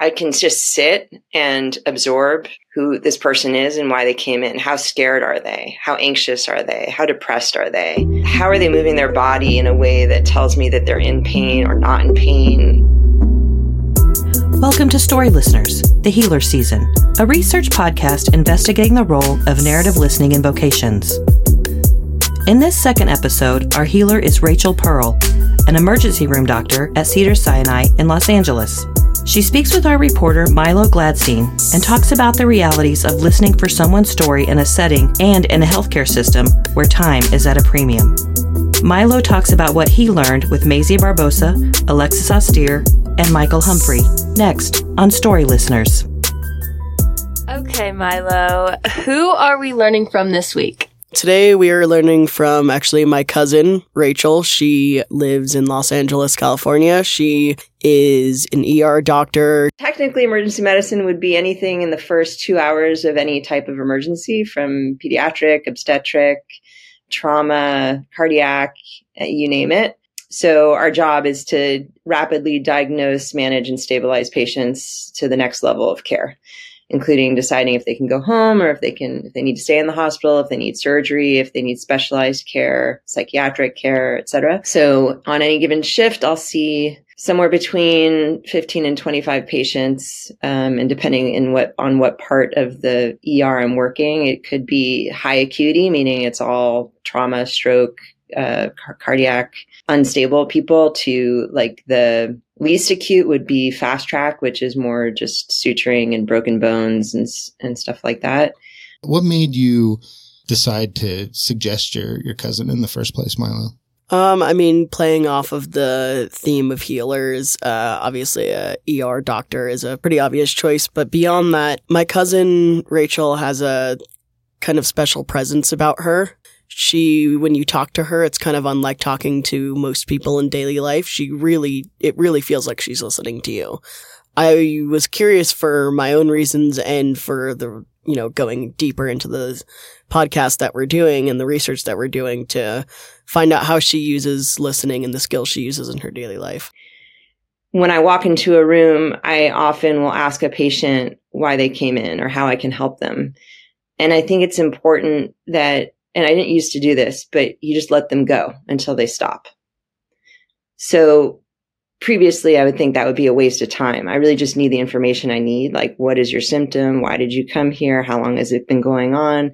I can just sit and absorb who this person is and why they came in. How scared are they? How anxious are they? How depressed are they? How are they moving their body in a way that tells me that they're in pain or not in pain? Welcome to Story Listeners, the Healer Season, a research podcast investigating the role of narrative listening in vocations. In this second episode, our healer is Rachel Pearl, an emergency room doctor at Cedars-Sinai in Los Angeles. She speaks with our reporter Milo Gladstein and talks about the realities of listening for someone's story in a setting and in a healthcare system where time is at a premium. Milo talks about what he learned with Maisie Barbosa, Alexis Austere, and Michael Humphrey. Next on Story Listeners. Okay, Milo, who are we learning from this week? Today we are learning from actually my cousin, Rachel. She lives in Los Angeles, California. She is an ER doctor. Technically, emergency medicine would be anything in the first two hours of any type of emergency from pediatric, obstetric, trauma, cardiac, you name it. So our job is to rapidly diagnose, manage, and stabilize patients to the next level of care including deciding if they can go home or if they can if they need to stay in the hospital if they need surgery if they need specialized care psychiatric care etc so on any given shift i'll see somewhere between 15 and 25 patients um, and depending in what on what part of the er i'm working it could be high acuity meaning it's all trauma stroke uh, car- cardiac unstable people to like the least acute would be fast track, which is more just suturing and broken bones and and stuff like that. What made you decide to suggest your your cousin in the first place, Milo? Um, I mean, playing off of the theme of healers, uh, obviously a ER doctor is a pretty obvious choice, but beyond that, my cousin Rachel has a kind of special presence about her she when you talk to her it's kind of unlike talking to most people in daily life. She really it really feels like she's listening to you. I was curious for my own reasons and for the you know going deeper into the podcast that we're doing and the research that we're doing to find out how she uses listening and the skills she uses in her daily life. When I walk into a room, I often will ask a patient why they came in or how I can help them. And I think it's important that and I didn't used to do this, but you just let them go until they stop. So previously I would think that would be a waste of time. I really just need the information I need. Like, what is your symptom? Why did you come here? How long has it been going on?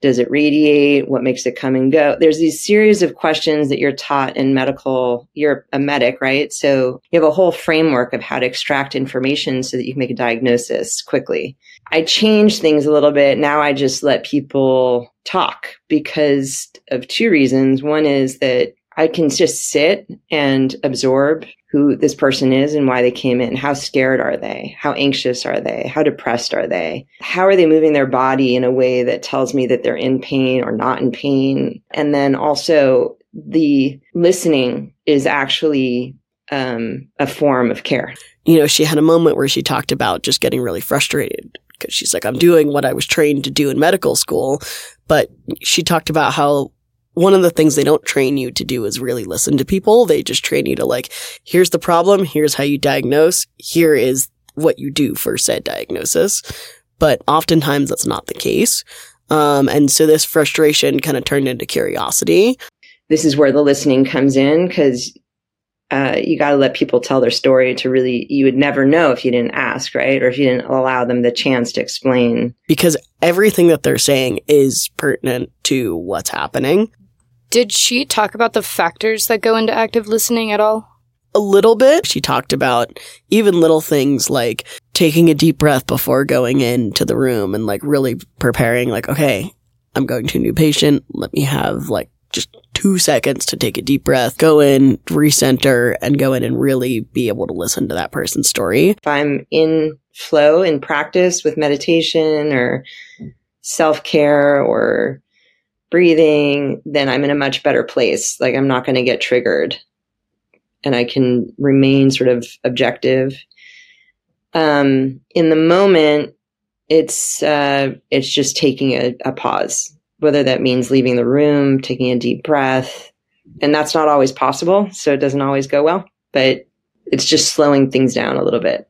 Does it radiate? What makes it come and go? There's these series of questions that you're taught in medical. You're a medic, right? So you have a whole framework of how to extract information so that you can make a diagnosis quickly. I changed things a little bit. Now I just let people talk because of two reasons. One is that I can just sit and absorb who this person is and why they came in. How scared are they? How anxious are they? How depressed are they? How are they moving their body in a way that tells me that they're in pain or not in pain? And then also the listening is actually um, a form of care. You know, she had a moment where she talked about just getting really frustrated because she's like, I'm doing what I was trained to do in medical school. But she talked about how one of the things they don't train you to do is really listen to people. They just train you to like, here's the problem. Here's how you diagnose. Here is what you do for said diagnosis. But oftentimes that's not the case. Um, and so this frustration kind of turned into curiosity. This is where the listening comes in because uh, you got to let people tell their story to really, you would never know if you didn't ask, right? Or if you didn't allow them the chance to explain. Because everything that they're saying is pertinent to what's happening. Did she talk about the factors that go into active listening at all? A little bit. She talked about even little things like taking a deep breath before going into the room and like really preparing, like, okay, I'm going to a new patient. Let me have like just two seconds to take a deep breath, go in, recenter, and go in and really be able to listen to that person's story. If I'm in flow in practice with meditation or self care or breathing, then I'm in a much better place. Like I'm not going to get triggered and I can remain sort of objective. Um, in the moment, it's, uh, it's just taking a, a pause whether that means leaving the room, taking a deep breath. And that's not always possible. So it doesn't always go well, but it's just slowing things down a little bit.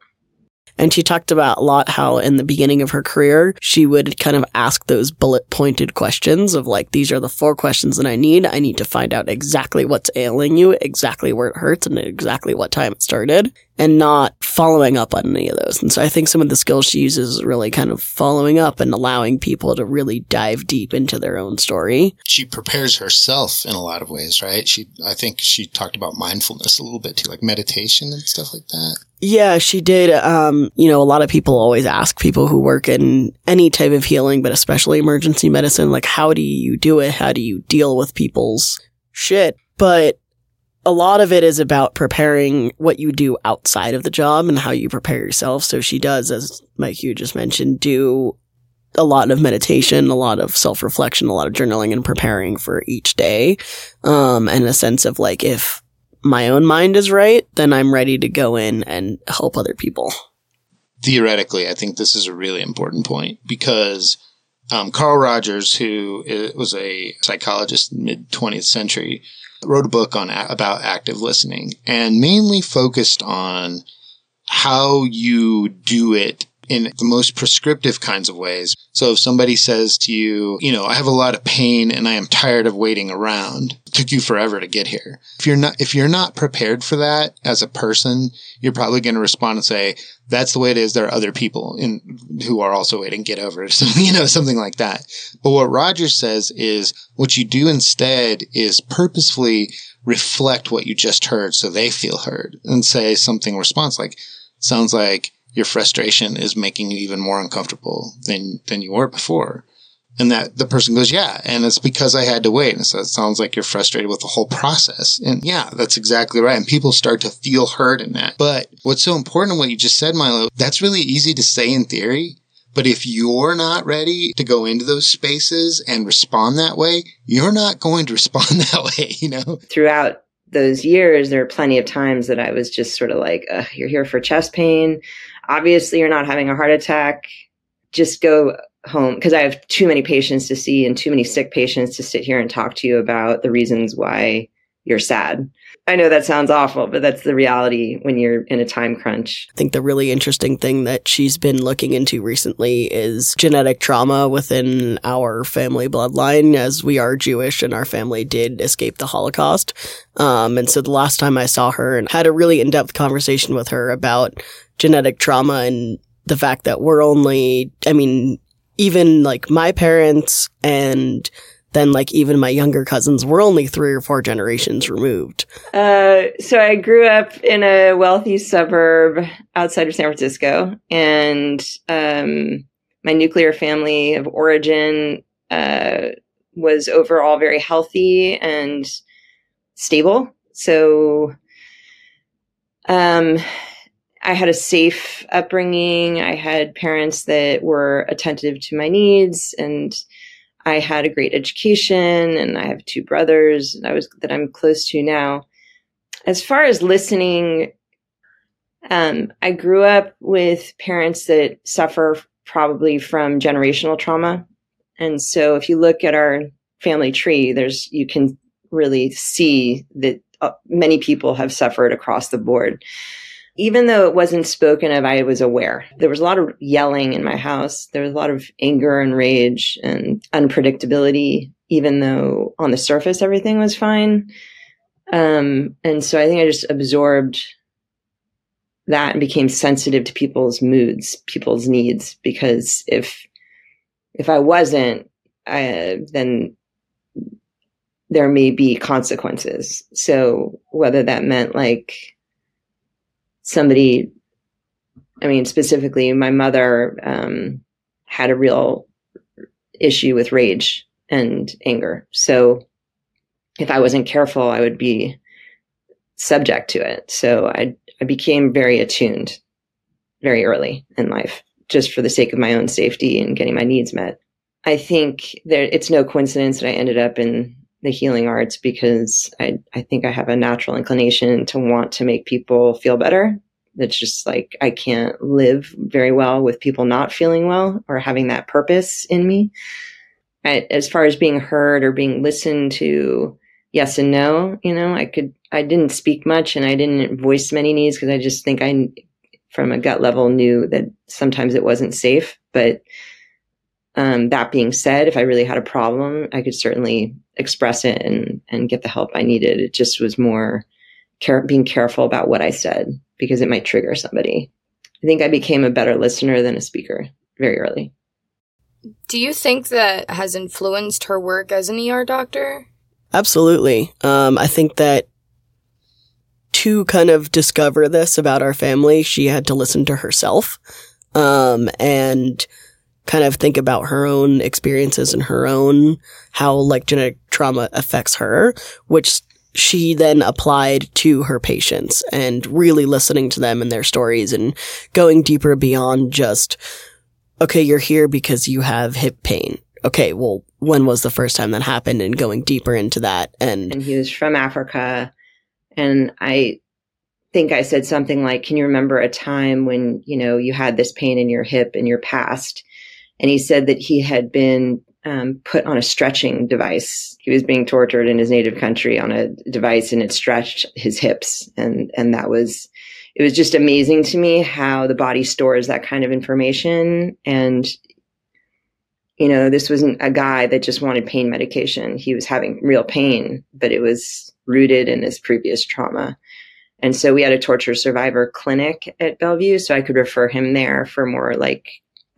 And she talked about a lot how in the beginning of her career, she would kind of ask those bullet pointed questions of like, these are the four questions that I need. I need to find out exactly what's ailing you, exactly where it hurts, and exactly what time it started and not following up on any of those. And so I think some of the skills she uses is really kind of following up and allowing people to really dive deep into their own story. She prepares herself in a lot of ways, right? She, I think she talked about mindfulness a little bit too, like meditation and stuff like that. Yeah, she did. Um, you know, a lot of people always ask people who work in any type of healing, but especially emergency medicine, like, how do you do it? How do you deal with people's shit? But a lot of it is about preparing what you do outside of the job and how you prepare yourself. So she does, as Mike, you just mentioned, do a lot of meditation, a lot of self reflection, a lot of journaling and preparing for each day. Um, and a sense of like, if my own mind is right, then I'm ready to go in and help other people. Theoretically, I think this is a really important point because um, Carl Rogers, who was a psychologist in mid 20th century, wrote a book on about active listening and mainly focused on how you do it in the most prescriptive kinds of ways. So if somebody says to you, you know, I have a lot of pain and I am tired of waiting around. It took you forever to get here. If you're not if you're not prepared for that as a person, you're probably going to respond and say, that's the way it is. There are other people in who are also waiting, get over it. So, you know, something like that. But what Rogers says is what you do instead is purposefully reflect what you just heard so they feel heard and say something response like, sounds like your frustration is making you even more uncomfortable than, than you were before. And that the person goes, yeah. And it's because I had to wait. And so it sounds like you're frustrated with the whole process. And yeah, that's exactly right. And people start to feel hurt in that. But what's so important what you just said, Milo, that's really easy to say in theory. But if you're not ready to go into those spaces and respond that way, you're not going to respond that way, you know? Throughout those years, there are plenty of times that I was just sort of like, you're here for chest pain. Obviously, you're not having a heart attack. Just go home because I have too many patients to see and too many sick patients to sit here and talk to you about the reasons why you're sad. I know that sounds awful, but that's the reality when you're in a time crunch. I think the really interesting thing that she's been looking into recently is genetic trauma within our family bloodline, as we are Jewish and our family did escape the Holocaust. Um, and so the last time I saw her and had a really in depth conversation with her about genetic trauma and the fact that we're only, I mean, even like my parents and then like even my younger cousins were only three or four generations removed. Uh, so I grew up in a wealthy suburb outside of San Francisco, and um, my nuclear family of origin uh, was overall very healthy and stable. So, um, I had a safe upbringing. I had parents that were attentive to my needs and I had a great education and I have two brothers that I was that I'm close to now. As far as listening, um, I grew up with parents that suffer probably from generational trauma. And so if you look at our family tree, there's you can really see that uh, many people have suffered across the board even though it wasn't spoken of, I was aware. There was a lot of yelling in my house. There was a lot of anger and rage and unpredictability, even though on the surface everything was fine. Um, and so I think I just absorbed that and became sensitive to people's moods, people's needs, because if, if I wasn't, I, then there may be consequences. So whether that meant like, somebody, I mean, specifically, my mother um, had a real issue with rage and anger. So if I wasn't careful, I would be subject to it. So I, I became very attuned very early in life, just for the sake of my own safety and getting my needs met. I think that it's no coincidence that I ended up in the healing arts because I, I think I have a natural inclination to want to make people feel better. It's just like I can't live very well with people not feeling well or having that purpose in me. I, as far as being heard or being listened to, yes and no, you know, I could, I didn't speak much and I didn't voice many needs because I just think I, from a gut level knew that sometimes it wasn't safe. But um, that being said, if I really had a problem, I could certainly express it and and get the help I needed. It just was more care- being careful about what I said because it might trigger somebody. I think I became a better listener than a speaker very early. Do you think that has influenced her work as an ER doctor? Absolutely. Um, I think that to kind of discover this about our family, she had to listen to herself um, and kind of think about her own experiences and her own how like genetic trauma affects her, which she then applied to her patients and really listening to them and their stories and going deeper beyond just, okay, you're here because you have hip pain. Okay, well, when was the first time that happened and going deeper into that and and he was from Africa and I think I said something like can you remember a time when you know you had this pain in your hip in your past and he said that he had been um, put on a stretching device he was being tortured in his native country on a device and it stretched his hips and and that was it was just amazing to me how the body stores that kind of information and you know, this wasn't a guy that just wanted pain medication. He was having real pain, but it was rooted in his previous trauma. And so we had a torture survivor clinic at Bellevue, so I could refer him there for more like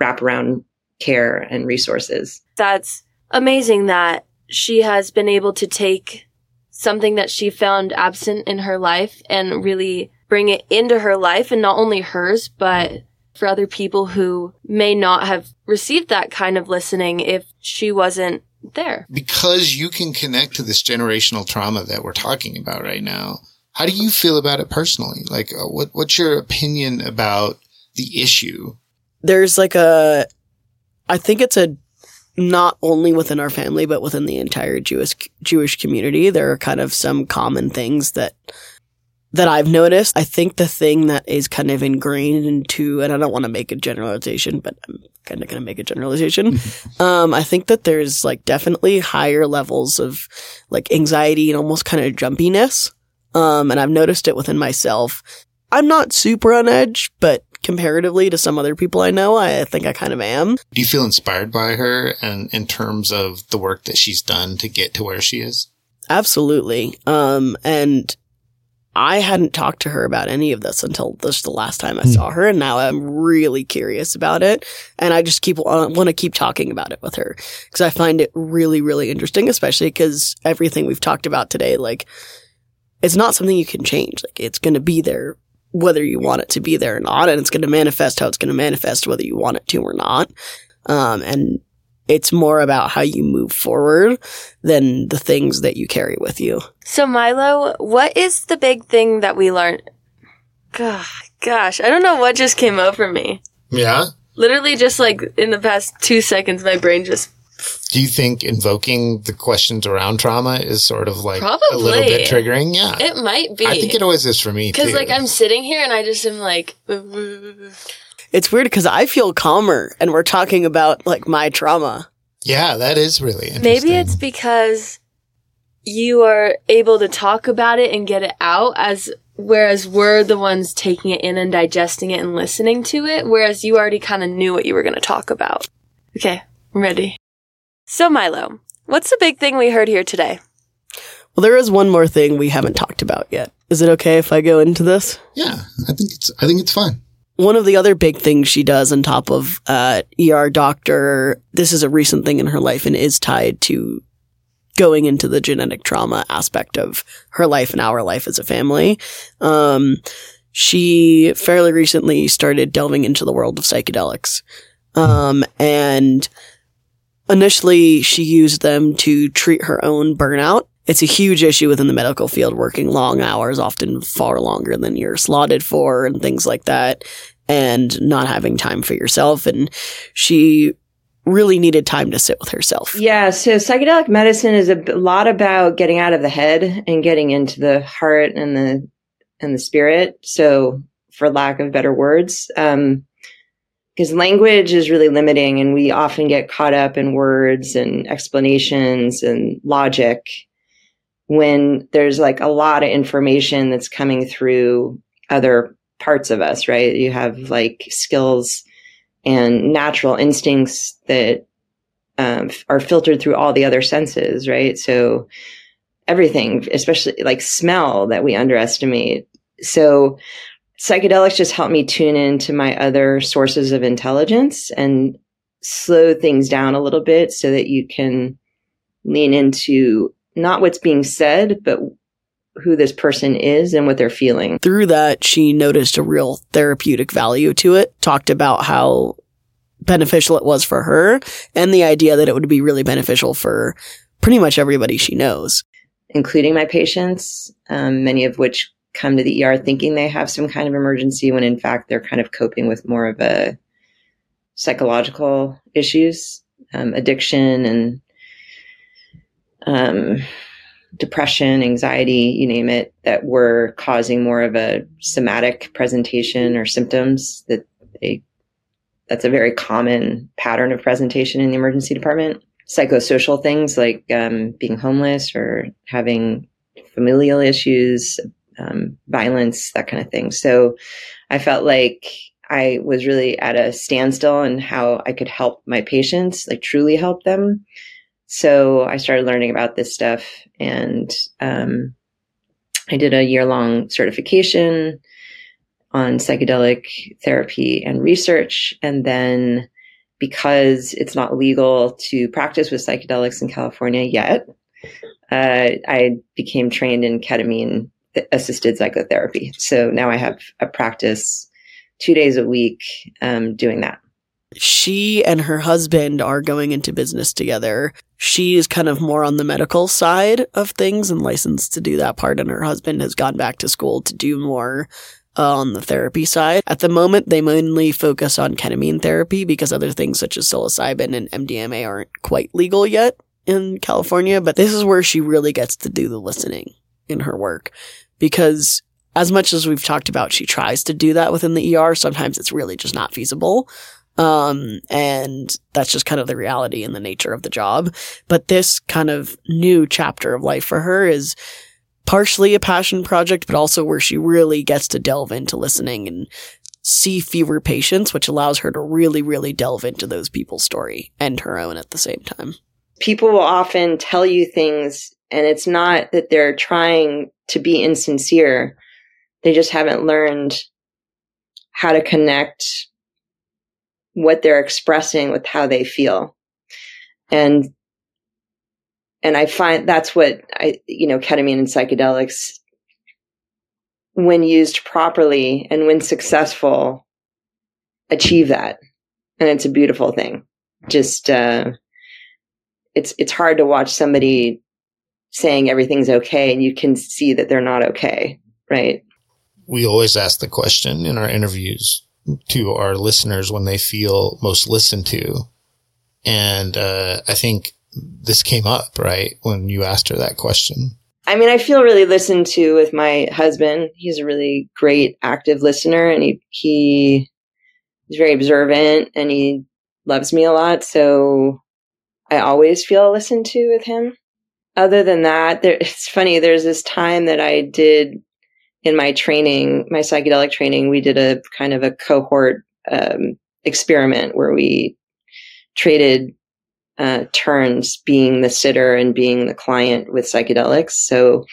wraparound care and resources. That's amazing that she has been able to take something that she found absent in her life and really bring it into her life and not only hers, but for other people who may not have received that kind of listening if she wasn't there. Because you can connect to this generational trauma that we're talking about right now. How do you feel about it personally? Like, uh, what what's your opinion about the issue? there's like a I think it's a not only within our family but within the entire Jewish Jewish community there are kind of some common things that that I've noticed. I think the thing that is kind of ingrained into and I don't want to make a generalization but I'm kind of going to make a generalization. um I think that there's like definitely higher levels of like anxiety and almost kind of jumpiness. Um and I've noticed it within myself. I'm not super on edge, but comparatively to some other people I know, I think I kind of am. Do you feel inspired by her and in terms of the work that she's done to get to where she is? Absolutely. Um, and I hadn't talked to her about any of this until this the last time I saw her, and now I'm really curious about it, and I just keep want to keep talking about it with her because I find it really, really interesting, especially because everything we've talked about today, like, it's not something you can change. Like, it's going to be there whether you want it to be there or not, and it's going to manifest how it's going to manifest whether you want it to or not. Um, and it's more about how you move forward than the things that you carry with you. So, Milo, what is the big thing that we learned? Gosh, gosh, I don't know what just came over me. Yeah. Literally, just like in the past two seconds, my brain just. Do you think invoking the questions around trauma is sort of like Probably. a little bit triggering? Yeah. It might be. I think it always is for me too. Because, like, I'm sitting here and I just am like. It's weird because I feel calmer and we're talking about like my trauma. yeah, that is really interesting. Maybe it's because you are able to talk about it and get it out as whereas we're the ones taking it in and digesting it and listening to it whereas you already kind of knew what you were going to talk about. Okay, I'm ready. So Milo, what's the big thing we heard here today? Well, there is one more thing we haven't talked about yet. Is it okay if I go into this? Yeah, I think it's I think it's fun. One of the other big things she does on top of uh, ER doctor, this is a recent thing in her life and is tied to going into the genetic trauma aspect of her life and our life as a family. Um, she fairly recently started delving into the world of psychedelics. Um, and initially she used them to treat her own burnout. It's a huge issue within the medical field, working long hours, often far longer than you're slotted for and things like that, and not having time for yourself. And she really needed time to sit with herself. Yeah, so psychedelic medicine is a lot about getting out of the head and getting into the heart and the and the spirit. So, for lack of better words, um, because language is really limiting, and we often get caught up in words and explanations and logic when there's like a lot of information that's coming through other parts of us, right? You have like skills and natural instincts that um, are filtered through all the other senses, right? So everything, especially like smell that we underestimate. So psychedelics just help me tune into my other sources of intelligence and slow things down a little bit so that you can lean into not what's being said, but who this person is and what they're feeling. Through that, she noticed a real therapeutic value to it, talked about how beneficial it was for her, and the idea that it would be really beneficial for pretty much everybody she knows. Including my patients, um, many of which come to the ER thinking they have some kind of emergency when in fact they're kind of coping with more of a psychological issues, um, addiction and um, depression, anxiety, you name it, that were causing more of a somatic presentation or symptoms that they that's a very common pattern of presentation in the emergency department. Psychosocial things like um, being homeless or having familial issues, um, violence, that kind of thing. So I felt like I was really at a standstill in how I could help my patients, like truly help them. So I started learning about this stuff and um, I did a year long certification on psychedelic therapy and research. And then because it's not legal to practice with psychedelics in California yet, uh, I became trained in ketamine assisted psychotherapy. So now I have a practice two days a week um, doing that. She and her husband are going into business together. She is kind of more on the medical side of things and licensed to do that part, and her husband has gone back to school to do more uh, on the therapy side. At the moment, they mainly focus on ketamine therapy because other things such as psilocybin and MDMA aren't quite legal yet in California, but this is where she really gets to do the listening in her work because as much as we've talked about, she tries to do that within the ER. Sometimes it's really just not feasible. Um, and that's just kind of the reality and the nature of the job. But this kind of new chapter of life for her is partially a passion project, but also where she really gets to delve into listening and see fewer patients, which allows her to really, really delve into those people's story and her own at the same time. People will often tell you things, and it's not that they're trying to be insincere. They just haven't learned how to connect what they're expressing with how they feel. And and I find that's what I, you know, ketamine and psychedelics, when used properly and when successful, achieve that. And it's a beautiful thing. Just, uh, it's, it's hard to watch somebody saying everything's okay and you can see that they're not okay. Right. We always ask the question in our interviews to our listeners when they feel most listened to. And, uh, I think this came up, right? When you asked her that question. I mean, I feel really listened to with my husband. He's a really great active listener and he, he is very observant and he loves me a lot. So I always feel listened to with him. Other than that, there, it's funny. There's this time that I did in my training, my psychedelic training, we did a kind of a cohort um, experiment where we traded uh, turns being the sitter and being the client with psychedelics. So,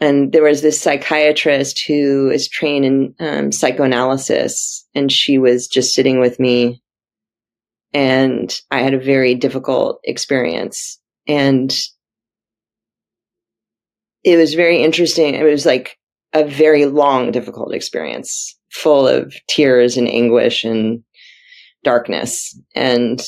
and there was this psychiatrist who is trained in um, psychoanalysis, and she was just sitting with me, and I had a very difficult experience, and it was very interesting. It was like a very long, difficult experience, full of tears and anguish and darkness, and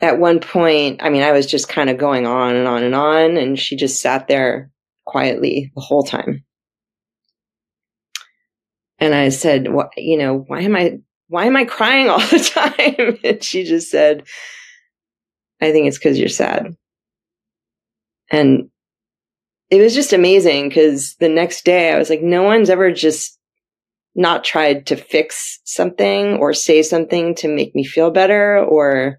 at one point, I mean, I was just kind of going on and on and on, and she just sat there quietly the whole time. And I said, "What? You know, why am I? Why am I crying all the time?" and she just said, "I think it's because you're sad." And it was just amazing because the next day I was like, "No one's ever just not tried to fix something or say something to make me feel better or."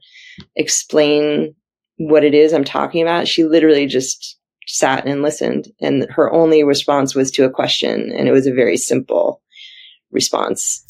explain what it is I'm talking about. She literally just sat and listened. And her only response was to a question. And it was a very simple response.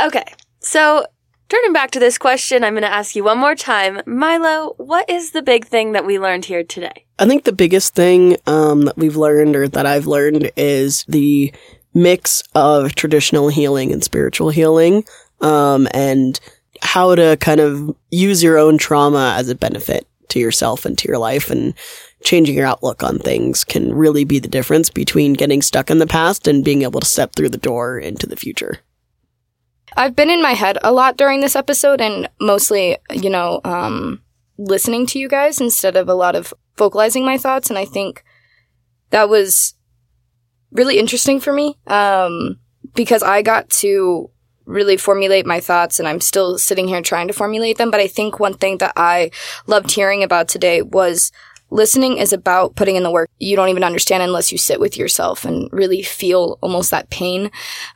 Okay. So turning back to this question, I'm going to ask you one more time. Milo, what is the big thing that we learned here today? I think the biggest thing um, that we've learned or that I've learned is the mix of traditional healing and spiritual healing um, and how to kind of use your own trauma as a benefit to yourself and to your life and changing your outlook on things can really be the difference between getting stuck in the past and being able to step through the door into the future. I've been in my head a lot during this episode and mostly, you know, um, listening to you guys instead of a lot of vocalizing my thoughts. And I think that was really interesting for me um, because I got to really formulate my thoughts and I'm still sitting here trying to formulate them. But I think one thing that I loved hearing about today was listening is about putting in the work you don't even understand unless you sit with yourself and really feel almost that pain.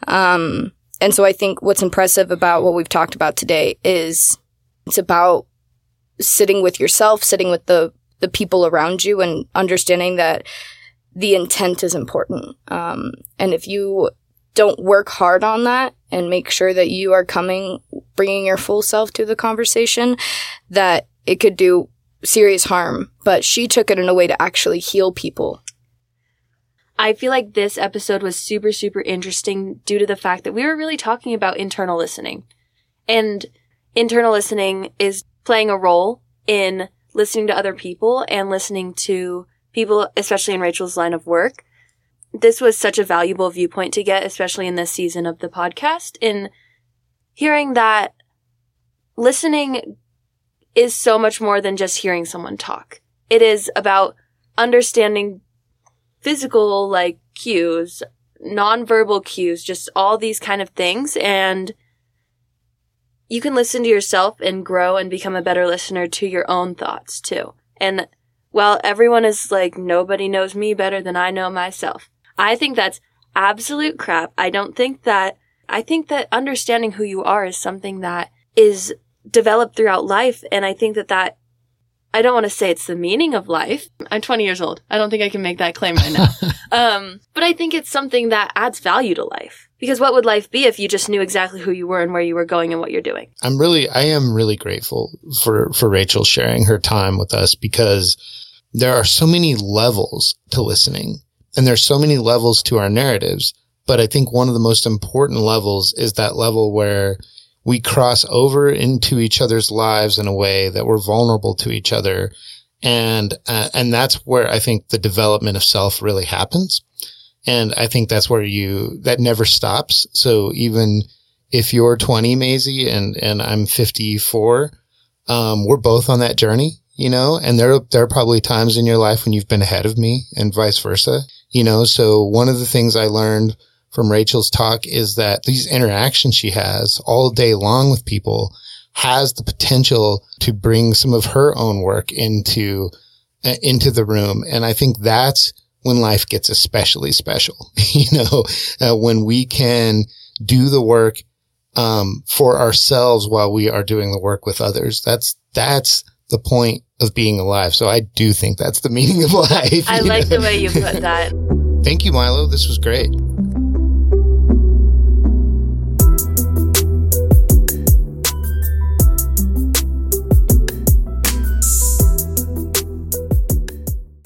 Um, and so I think what's impressive about what we've talked about today is it's about sitting with yourself, sitting with the, the people around you and understanding that the intent is important. Um, and if you don't work hard on that and make sure that you are coming, bringing your full self to the conversation, that it could do serious harm. But she took it in a way to actually heal people. I feel like this episode was super, super interesting due to the fact that we were really talking about internal listening. And internal listening is playing a role in listening to other people and listening to people, especially in Rachel's line of work. This was such a valuable viewpoint to get, especially in this season of the podcast, in hearing that listening is so much more than just hearing someone talk. It is about understanding physical, like, cues, nonverbal cues, just all these kind of things. And you can listen to yourself and grow and become a better listener to your own thoughts too. And while everyone is like, nobody knows me better than I know myself, I think that's absolute crap. I don't think that, I think that understanding who you are is something that is developed throughout life. And I think that that, I don't want to say it's the meaning of life. I'm 20 years old. I don't think I can make that claim right now. um, but I think it's something that adds value to life. Because what would life be if you just knew exactly who you were and where you were going and what you're doing? I'm really, I am really grateful for, for Rachel sharing her time with us because there are so many levels to listening and there's so many levels to our narratives. But I think one of the most important levels is that level where we cross over into each other's lives in a way that we're vulnerable to each other. And, uh, and that's where I think the development of self really happens. And I think that's where you, that never stops. So even if you're 20, Maisie, and, and I'm 54, um, we're both on that journey, you know, and there, there are probably times in your life when you've been ahead of me and vice versa, you know, so one of the things I learned from Rachel's talk is that these interactions she has all day long with people has the potential to bring some of her own work into, uh, into the room. And I think that's when life gets especially special, you know, uh, when we can do the work, um, for ourselves while we are doing the work with others. That's, that's the point of being alive. So I do think that's the meaning of life. I like know? the way you put that. Thank you, Milo. This was great.